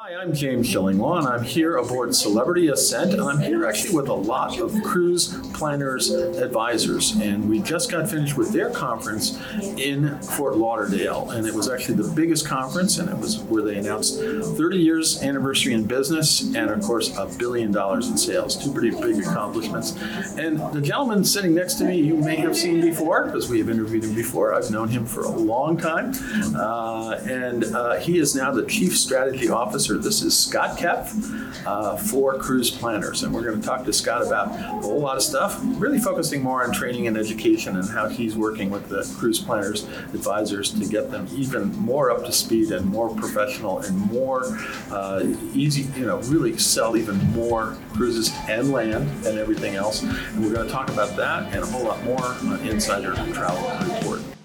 Hi, I'm James Shillinglaw, and I'm here aboard Celebrity Ascent, and I'm here actually with a lot of cruise planners advisors. And we just got finished with their conference in Fort Lauderdale, and it was actually the biggest conference, and it was where they announced 30 years anniversary in business, and of course a billion dollars in sales. Two pretty big accomplishments. And the gentleman sitting next to me, you may have seen before, because we have interviewed him before. I've known him for a long time, uh, and uh, he is now the chief strategy officer. This is Scott Koepf uh, for Cruise Planners, and we're going to talk to Scott about a whole lot of stuff, really focusing more on training and education and how he's working with the cruise planners advisors to get them even more up to speed and more professional and more uh, easy, you know, really sell even more cruises and land and everything else. And we're going to talk about that and a whole lot more on Insider Travel Report.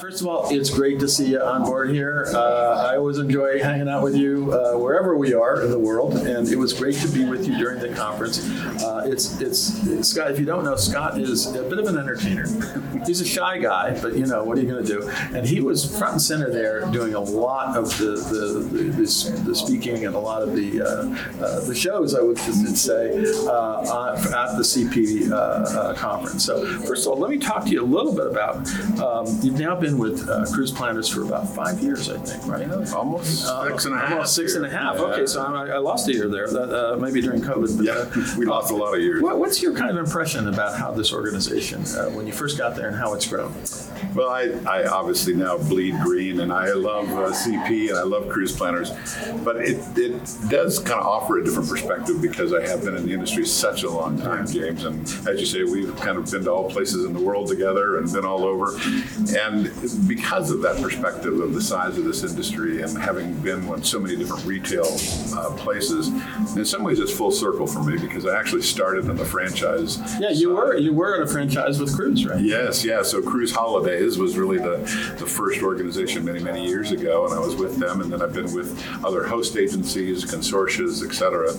First of all, it's great to see you on board here. Uh, I always enjoy hanging out with you uh, wherever we are in the world, and it was great to be with you during the conference. Uh, it's, it's it's Scott. If you don't know, Scott is a bit of an entertainer. He's a shy guy, but you know what are you going to do? And he was front and center there, doing a lot of the the, the, the, the speaking and a lot of the uh, uh, the shows. I would say uh, at the CP conference. So first of all, let me talk to you a little bit about. Um, you've now been with uh, cruise planners for about five years, I think, right? Almost Uh, six and a half. Almost six and a half. Yeah. Okay, so I, I lost a year there, uh, maybe during COVID. But, Yeah, uh, we lost a lot of years. what, what's your kind of impression about how this organization, uh, when you first got there, and how it's grown? Well, I, I obviously now bleed green, and I love uh, CP and I love cruise planners, but it, it does kind of offer a different perspective because I have been in the industry such a long time, James. And as you say, we've kind of been to all places in the world together and been all over. And because of that perspective of the size of this industry and having been in so many different retail uh, places, in some ways it's full circle for me because I actually started in the franchise. Yeah, you side. were you were in a franchise with Cruise, right? Yes, yeah. So Cruise Holidays was really the, the first organization many, many years ago, and I was with them, and then I've been with other host agencies, consortia, et cetera.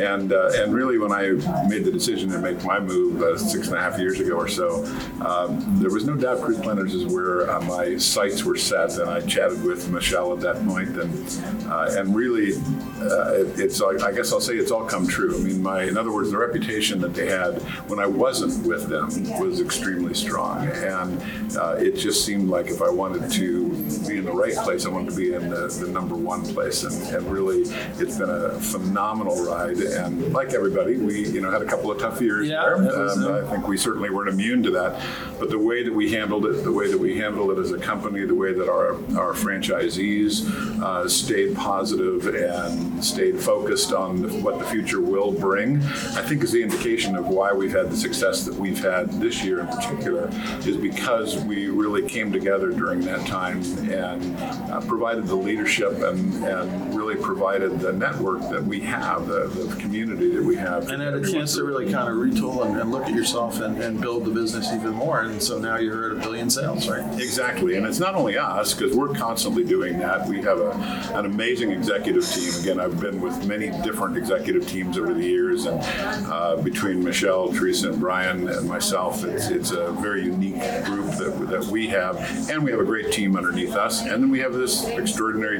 And, uh, and really, when I made the decision to make my move uh, six and a half years ago or so, um, there was no doubt Cruise Planners is where uh, my sights were set, and I chatted with Michelle at that point, and, uh, and really, uh, it, it's I guess I'll say it's all come true. I mean, my, in other words, the reputation that they had when I wasn't with them was extremely strong, and uh, it just seemed like if I wanted to be in the right place, I wanted to be in the, the number one place, and, and really, it's been a phenomenal ride. And like everybody, we you know had a couple of tough years Yeah, there. was, Um, uh, I think we certainly weren't immune to that, but the way that we handled it, the way that we handled it as a company, the way that our our franchisees uh, stayed positive and stayed focused on what the future will bring, I think is the indication of why we've had the success that we've had this year in particular, is because we really came together during that time and uh, provided the leadership and, and really provided the network that we have, the, the community that we have. And had a chance to really kind of retool and, and look at yourself and, and build the business even more. And so now you're at a billion sales, right? Exactly, and it's not only us because we're constantly doing that. We have a, an amazing executive team. Again, I've been with many different executive teams over the years, and uh, between Michelle, Teresa, and Brian and myself, it's, it's a very unique group that, that we have, and we have a great team underneath us, and then we have this extraordinary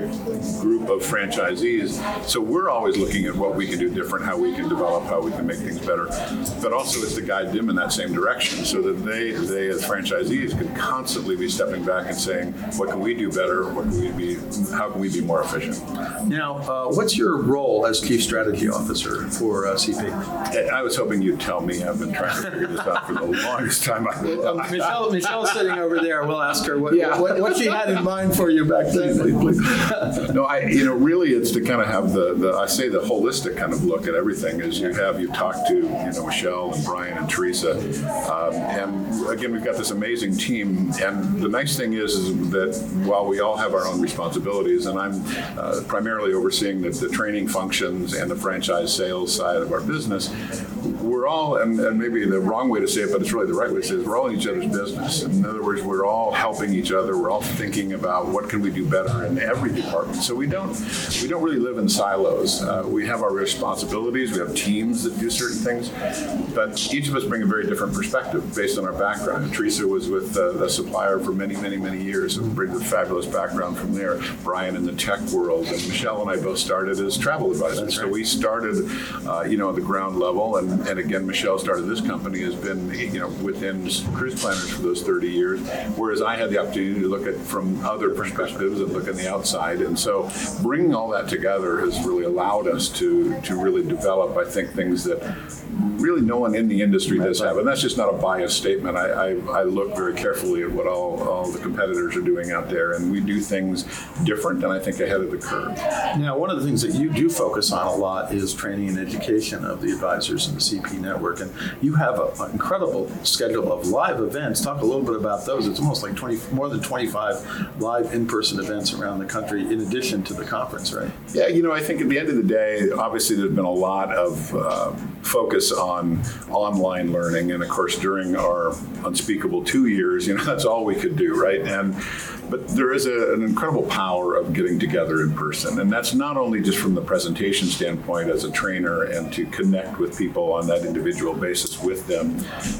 group of franchisees. So we're always looking at what we can do different, how we can develop, how we can make things better, but also it's to guide them in that same direction, so that they, they as franchisees can constantly be stepping back and saying, what can we do better? What can we be? How can we be more efficient? Now, uh, what's your role as chief strategy officer for uh, CP? I I was hoping you'd tell me. I've been trying to figure this out for the longest time. I, Michelle, Michelle's sitting over there. We'll ask her what, Yeah. what, what she had in mind for you back then. no, I, you know, really, it's to kind of have the, the, I say the holistic kind of look at everything. Is you have you talk to, you know, Michelle and Brian and Teresa, um, and again, we've got this amazing team. And the nice thing is, is that while we all have our own responsibilities, and I'm uh, primarily overseeing the, the training functions and the franchise sales side of our business, we're all, and, and maybe the wrong way to say it, but it's really the right way to say it, is we're all in each other's business. In other words, we're all helping each other. We're all thinking about what can we do better in every department. So we don't we don't really live in silos. Uh, we have our responsibilities. We have teams that do certain things, but each of us bring a very different perspective based on our background. Teresa was with uh, the supplier for many, many, many years and brings a fabulous background from there. Brian in the tech world, and Michelle and I both started as travel advisors. So we started, uh, you know, at the ground level, and, and again, Michelle started this company has been, you know, within cruise planners for those 30 years, whereas I had the opportunity to look at from other perspectives and look on the outside. And so bringing all that together has really allowed us to, to really develop, I think, things that really no one in the industry does have. And that's just not a biased statement. I, I, I look very carefully at what all, all the competitors are doing out there, and we do things different and I think ahead of the curve. Now, one of the things that you do focus on a lot is training and education of the advisors in the CP network. And you have an incredible schedule of live events. Talk a little bit about those. It's almost like 20, more than 25 live in person events around the country in addition to the conference, right? Yeah, you know, I think at the end of the day, obviously there's been a lot of uh, focus on online learning. And of course, during our unspeakable two years, you know, that's all we could do, right? And but there is a, an incredible power of getting together in person. And that's not only just from the presentation standpoint as a trainer and to connect with people on that individual basis with them,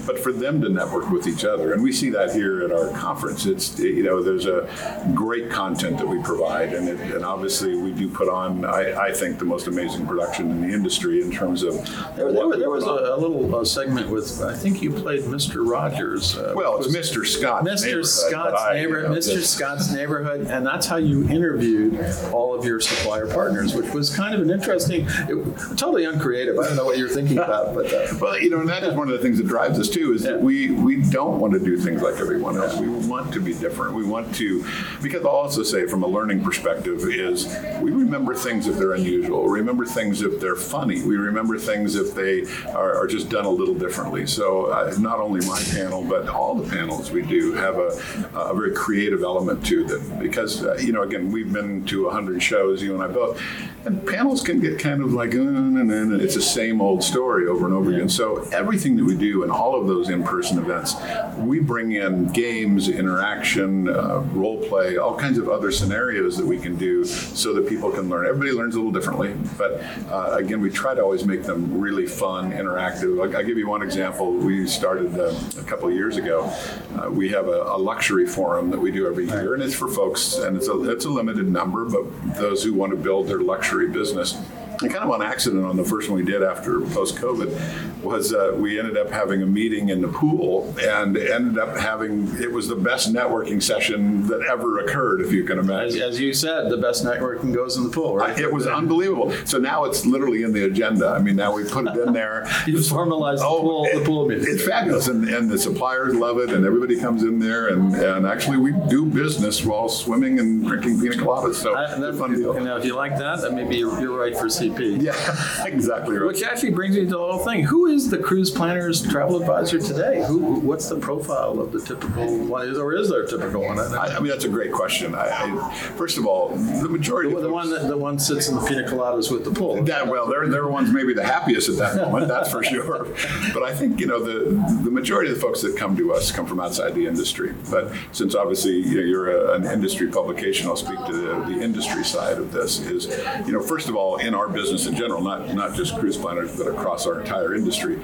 but for them to network with each other. And we see that here at our conference. It's, you know, there's a great content that we provide. And, it, and obviously, we do put on, I, I, think, the most amazing production in the industry in terms of. There, there, there was a, a, little uh, segment with, I think you played Mr. Rogers. Uh, well, it's Mr. Scott. Mr. Scott's neighbor, Mr. Scott's neighborhood, and that's how you interviewed all of your supplier partners, which was kind of an interesting, it, totally uncreative. I don't know what you're thinking about, but uh, well, you know, and that is one of the things that drives us too. Is yeah. that we we don't want to do things like everyone else. We want to be different. We want to, because I'll also say from a learning perspective is we remember things if they're unusual. We remember things if they're funny. We remember things if they are, are just done a little differently. So uh, not only my panel, but all the panels we do have a, a very creative element to them. Because, uh, you know, again, we've been to 100 shows, you and I both, and panels can get kind of like, uh, and it's the same old story over and over again. So everything that we do in all of those in-person events, we bring in games, interaction, uh, role play, all kinds of other scenarios that we can do so that people can learn. Everybody learns a little differently, but uh, again, we try to always make them really fun, interactive. I'll, I'll give you one example. We started uh, a couple of years ago. Uh, we have a, a, luxury forum that we do every year, and it's for folks, and it's a, it's a limited number, but those who want to build their luxury business and kind of on accident on the first one we did after post COVID was uh, we ended up having a meeting in the pool and ended up having it was the best networking session that ever occurred, if you can imagine. As, as you said, the best networking goes in the pool, right? it was unbelievable. So now it's literally in the agenda. I mean, now we put it in there. you formalize the oh, pool, it, the pool meeting. It's fabulous, and, and the suppliers love it, and everybody comes in there, and, and actually we do business while swimming and drinking pina coladas. So I, it's a fun deal. And now, if you like that, then maybe you're, you're right for Yeah, exactly right. Which actually brings me to the whole thing. Who is the cruise planner's travel advisor today? Who? What's the profile of the typical one? Is, or is there a typical one? I, I mean, that's a great question. I, I, first of all, the majority the, the one that the one sits in the pina coladas with the pool. Yeah, well, they're they're ones maybe the happiest at that moment. that's for sure. But I think you know the the majority of the folks that come to us come from outside the industry. But since obviously you know, you're a, an industry publication, I'll speak to the, the industry side of this. Is you know first of all in our business in general, not not just cruise planners, but across our entire industry.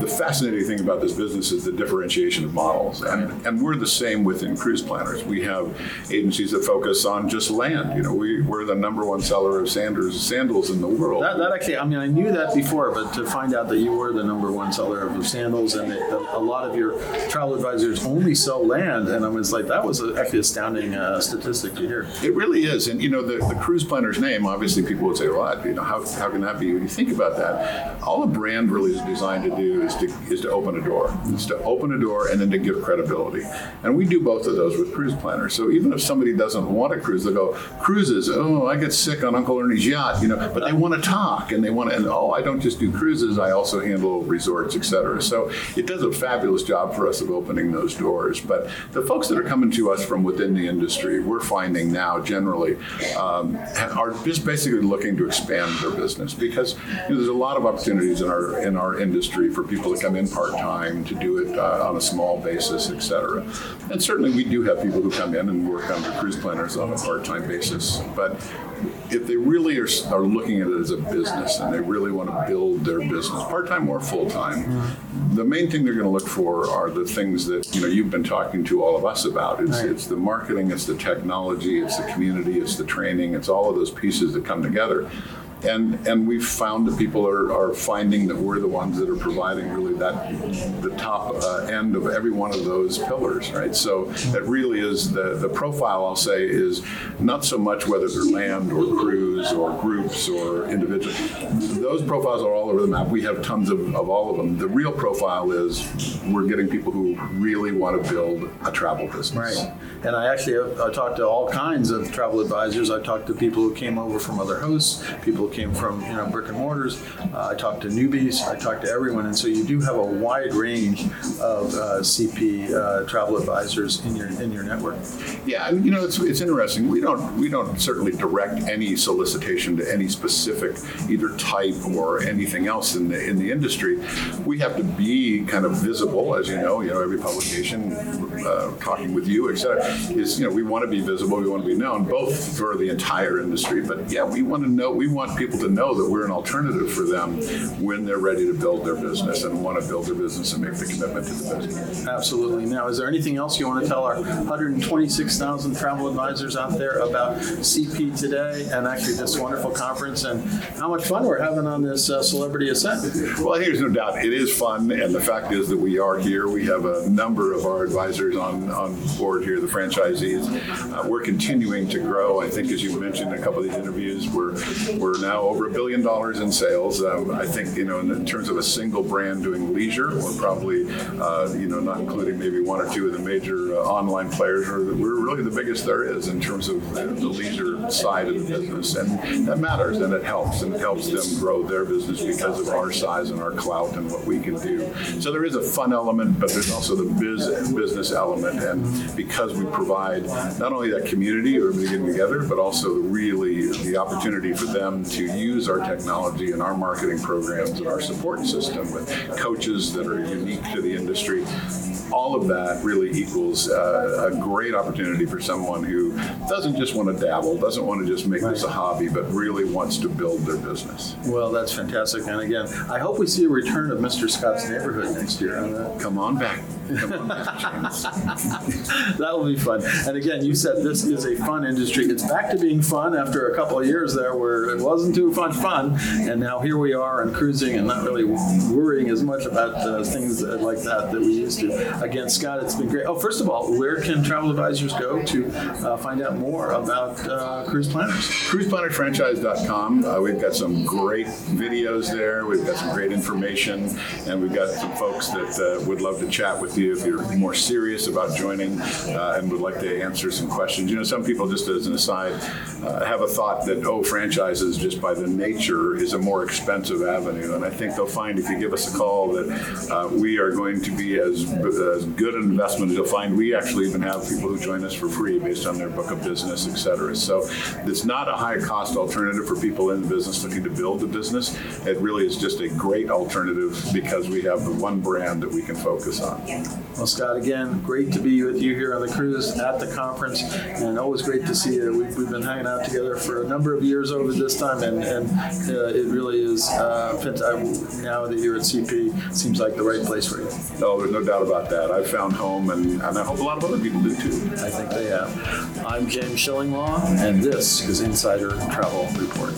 The fascinating thing about this business is the differentiation of models, and and we're the same within cruise planners. We have agencies that focus on just land. You know, we we're the number one seller of sanders sandals in the world. That, that actually, I mean, I knew that before, but to find out that you were the number one seller of sandals, and that a lot of your travel advisors only sell land, and I was like, that was actually astounding uh, statistic to hear. It really is, and you know, the, the cruise planner's name. Obviously, people would say, "Well, you know, how, how can that be?" When you think about that, all a brand really is designed to do is to is to open a door. It's to open a door and then to give credibility, and we do both of those with cruise planners. So even if somebody doesn't want a cruise, they go cruises. Oh, I get sick on Uncle Ernie's yacht, you know. But they want to talk and they want to. And oh, I don't just do cruises. I also handle resorts, etc. So it does a fabulous job for us of opening those doors. But the folks that are coming to us from within the industry, we're finding now generally um, are just basically looking to expand their their business because you know, there's a lot of opportunities in our in our industry for people to come in part time to do it uh, on a small basis, et cetera. And certainly we do have people who come in and work under cruise planners on a part time basis, but if they really are, are looking at it as a business and they really want to build their business, part time or full time, the main thing they're going to look for are the things that you know you've been talking to all of us about. It's, Right. it's the marketing, it's the technology, it's the community, it's the training, it's all of those pieces that come together. And and we've found that people are, are finding that we're the ones that are providing really that the top uh, end of every one of those pillars, right? So that really is the the profile. I'll say is not so much whether they're land or cruise or groups or individuals Those profiles are all over the map. We have tons of, of all of them. The real profile is we're getting people who really want to build a travel business. Right. And I actually have, I talked to all kinds of travel advisors. I talked to people who came over from other hosts, people came from you know brick and mortars. Uh, I talked to newbies. I talked to everyone. And so you do have a wide range of uh, CP uh, travel advisors in your in your network. Yeah, you know it's, it's interesting. We don't we don't certainly direct any solicitation to any specific either type or anything else in the in the industry. We have to be kind of visible, as you know. You know, every publication, uh, talking with you, etc. is you know we want to be visible. We want to be known, both for the entire industry, but yeah, we want to know. We want people to know that we're an alternative for them when they're ready to build their business and want to build their business and make the commitment to the business. Absolutely. Now, is there anything else you want to tell our 126,000 travel advisors out there about CP today and actually this wonderful conference and how much fun we're having on this uh, Celebrity Ascent? Well, there's no doubt it is fun, and the fact is that we are here. We have a number of our advisors on, on board here, the franchisees. Uh, we're continuing to grow. I think, as you mentioned in a couple of these interviews, we're we're now over a billion dollars in sales. Um, I think you know, in, in terms of a single brand doing leisure, we're probably uh, you know not including maybe one or two of the major uh, online players. Or we're really the biggest there is in terms of the, the leisure side of the business, and that matters, and it helps, and it helps them grow their business because of our size and our clout and what we can do. So there is a fun element, but there's also the biz, business element, and because we provide not only that community or everybody getting together, but also really the opportunity for them to use our technology and our marketing programs and our support system with coaches that are unique to the industry. All of that really equals uh, a great opportunity for someone who doesn't just want to dabble, doesn't want to just make this a hobby, but really wants to build their business. Well, that's fantastic. And again, I hope we see a return of Mr. Scott's Neighborhood next year. on that. Come on back. Come on back, James. That will be fun. And again, you said this is a fun industry. It's back to being fun after a couple of years there where it wasn't too much fun. And now here we are and cruising and not really worrying as much about uh, things like that that we used to. Again, Scott, it's been great. Oh, first of all, where can travel advisors go to uh, find out more about uh, cruise planners? cruiseplannerfranchise.com. Uh, we've got some great videos there. We've got some great information, and we've got some folks that uh, would love to chat with you if you're more serious about joining uh, and would like to answer some questions. You know, some people, just as an aside, uh, have a thought that oh, franchises just by the nature is a more expensive avenue, and I think they'll find if you give us a call that we are going to be as as good an investment as you'll find. We actually even have people who join us for free based on their book of business, et cetera. So it's not a high cost alternative for people in the business looking to build a business. It really is just a great alternative because we have the one brand that we can focus on. Well, Scott, again, great to be with you here on the cruise at the conference, and always great to see you. We've, we've been hanging out together for a number of years over this time, and, and uh, it really is uh, uh, now that you're at CP, seems like the right place for you. No, there's no doubt about that. I've found home, and, and I hope a lot of other people do too. I think they have. I'm James Shillinglaw, and this is Insider Travel Report.